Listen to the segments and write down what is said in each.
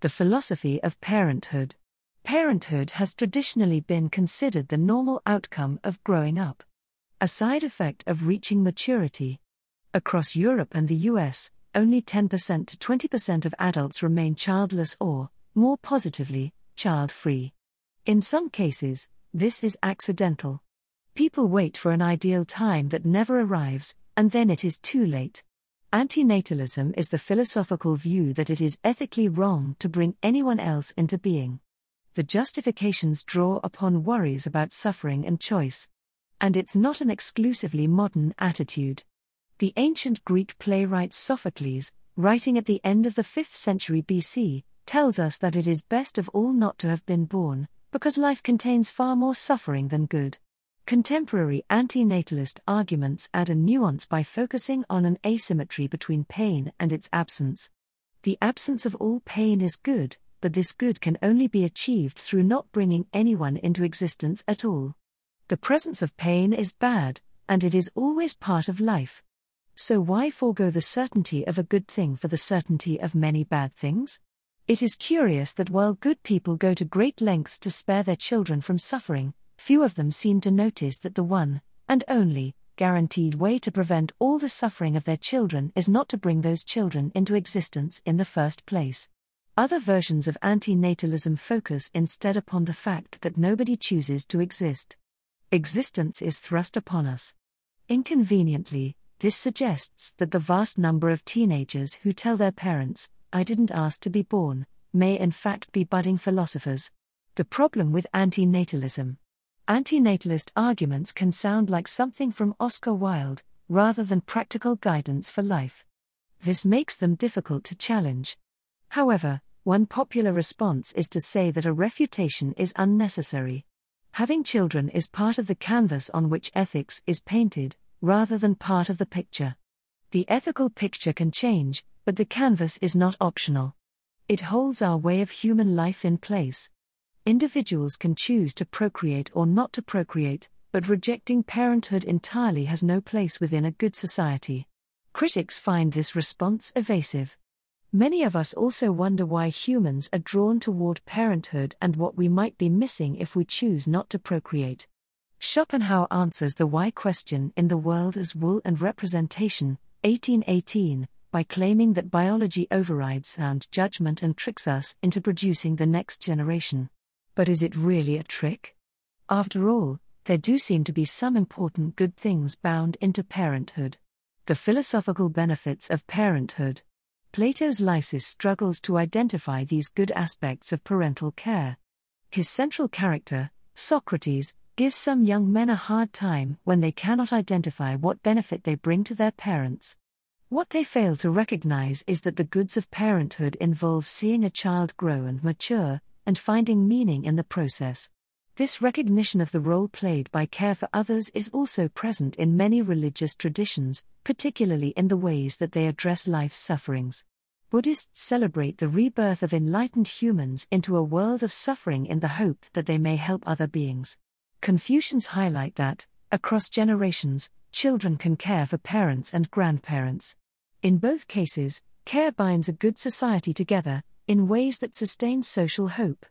The philosophy of parenthood. Parenthood has traditionally been considered the normal outcome of growing up, a side effect of reaching maturity. Across Europe and the US, only 10% to 20% of adults remain childless or, more positively, child free. In some cases, this is accidental. People wait for an ideal time that never arrives, and then it is too late. Antinatalism is the philosophical view that it is ethically wrong to bring anyone else into being. The justifications draw upon worries about suffering and choice. And it's not an exclusively modern attitude. The ancient Greek playwright Sophocles, writing at the end of the 5th century BC, tells us that it is best of all not to have been born, because life contains far more suffering than good. Contemporary antinatalist arguments add a nuance by focusing on an asymmetry between pain and its absence. The absence of all pain is good, but this good can only be achieved through not bringing anyone into existence at all. The presence of pain is bad, and it is always part of life. So why forego the certainty of a good thing for the certainty of many bad things? It is curious that while good people go to great lengths to spare their children from suffering, few of them seem to notice that the one, and only, guaranteed way to prevent all the suffering of their children is not to bring those children into existence in the first place. Other versions of antinatalism focus instead upon the fact that nobody chooses to exist. Existence is thrust upon us. Inconveniently, this suggests that the vast number of teenagers who tell their parents, I didn't ask to be born, may in fact be budding philosophers. The problem with antinatalism Antinatalist arguments can sound like something from Oscar Wilde, rather than practical guidance for life. This makes them difficult to challenge. However, one popular response is to say that a refutation is unnecessary. Having children is part of the canvas on which ethics is painted, rather than part of the picture. The ethical picture can change, but the canvas is not optional. It holds our way of human life in place. Individuals can choose to procreate or not to procreate, but rejecting parenthood entirely has no place within a good society. Critics find this response evasive. Many of us also wonder why humans are drawn toward parenthood and what we might be missing if we choose not to procreate. Schopenhauer answers the why question in The World as Will and Representation, 1818, by claiming that biology overrides sound judgment and tricks us into producing the next generation. But is it really a trick? After all, there do seem to be some important good things bound into parenthood. The philosophical benefits of parenthood. Plato's Lysis struggles to identify these good aspects of parental care. His central character, Socrates, gives some young men a hard time when they cannot identify what benefit they bring to their parents. What they fail to recognize is that the goods of parenthood involve seeing a child grow and mature, and finding meaning in the process. This recognition of the role played by care for others is also present in many religious traditions, particularly in the ways that they address life's sufferings. Buddhists celebrate the rebirth of enlightened humans into a world of suffering in the hope that they may help other beings. Confucians highlight that, across generations, children can care for parents and grandparents. In both cases, care binds a good society together, in ways that sustain social hope.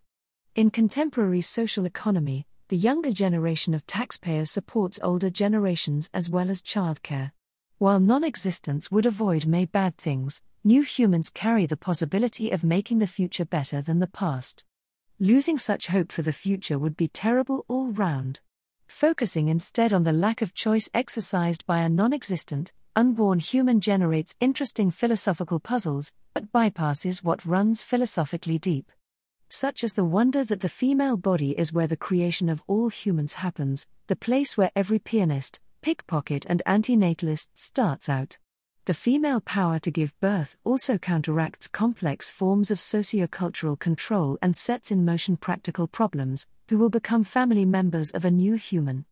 In contemporary social economy, the younger generation of taxpayers supports older generations as well as childcare. While non existence would avoid may bad things, new humans carry the possibility of making the future better than the past. Losing such hope for the future would be terrible all round. Focusing instead on the lack of choice exercised by a non existent, unborn human generates interesting philosophical puzzles, but bypasses what runs philosophically deep. Such as the wonder that the female body is where the creation of all humans happens, the place where every pianist, pickpocket, and antinatalist starts out. The female power to give birth also counteracts complex forms of sociocultural control and sets in motion practical problems who will become family members of a new human.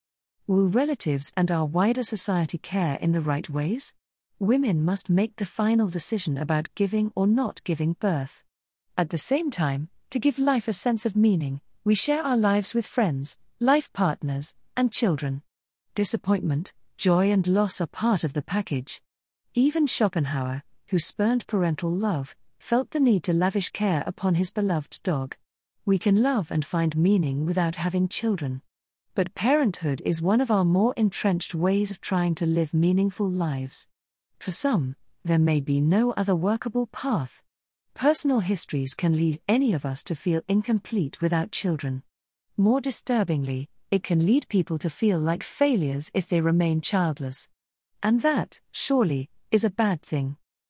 Will relatives and our wider society care in the right ways? Women must make the final decision about giving or not giving birth. At the same time, to give life a sense of meaning, we share our lives with friends, life partners, and children. Disappointment, joy, and loss are part of the package. Even Schopenhauer, who spurned parental love, felt the need to lavish care upon his beloved dog. We can love and find meaning without having children. But parenthood is one of our more entrenched ways of trying to live meaningful lives. For some, there may be no other workable path. Personal histories can lead any of us to feel incomplete without children. More disturbingly, it can lead people to feel like failures if they remain childless. And that, surely, is a bad thing.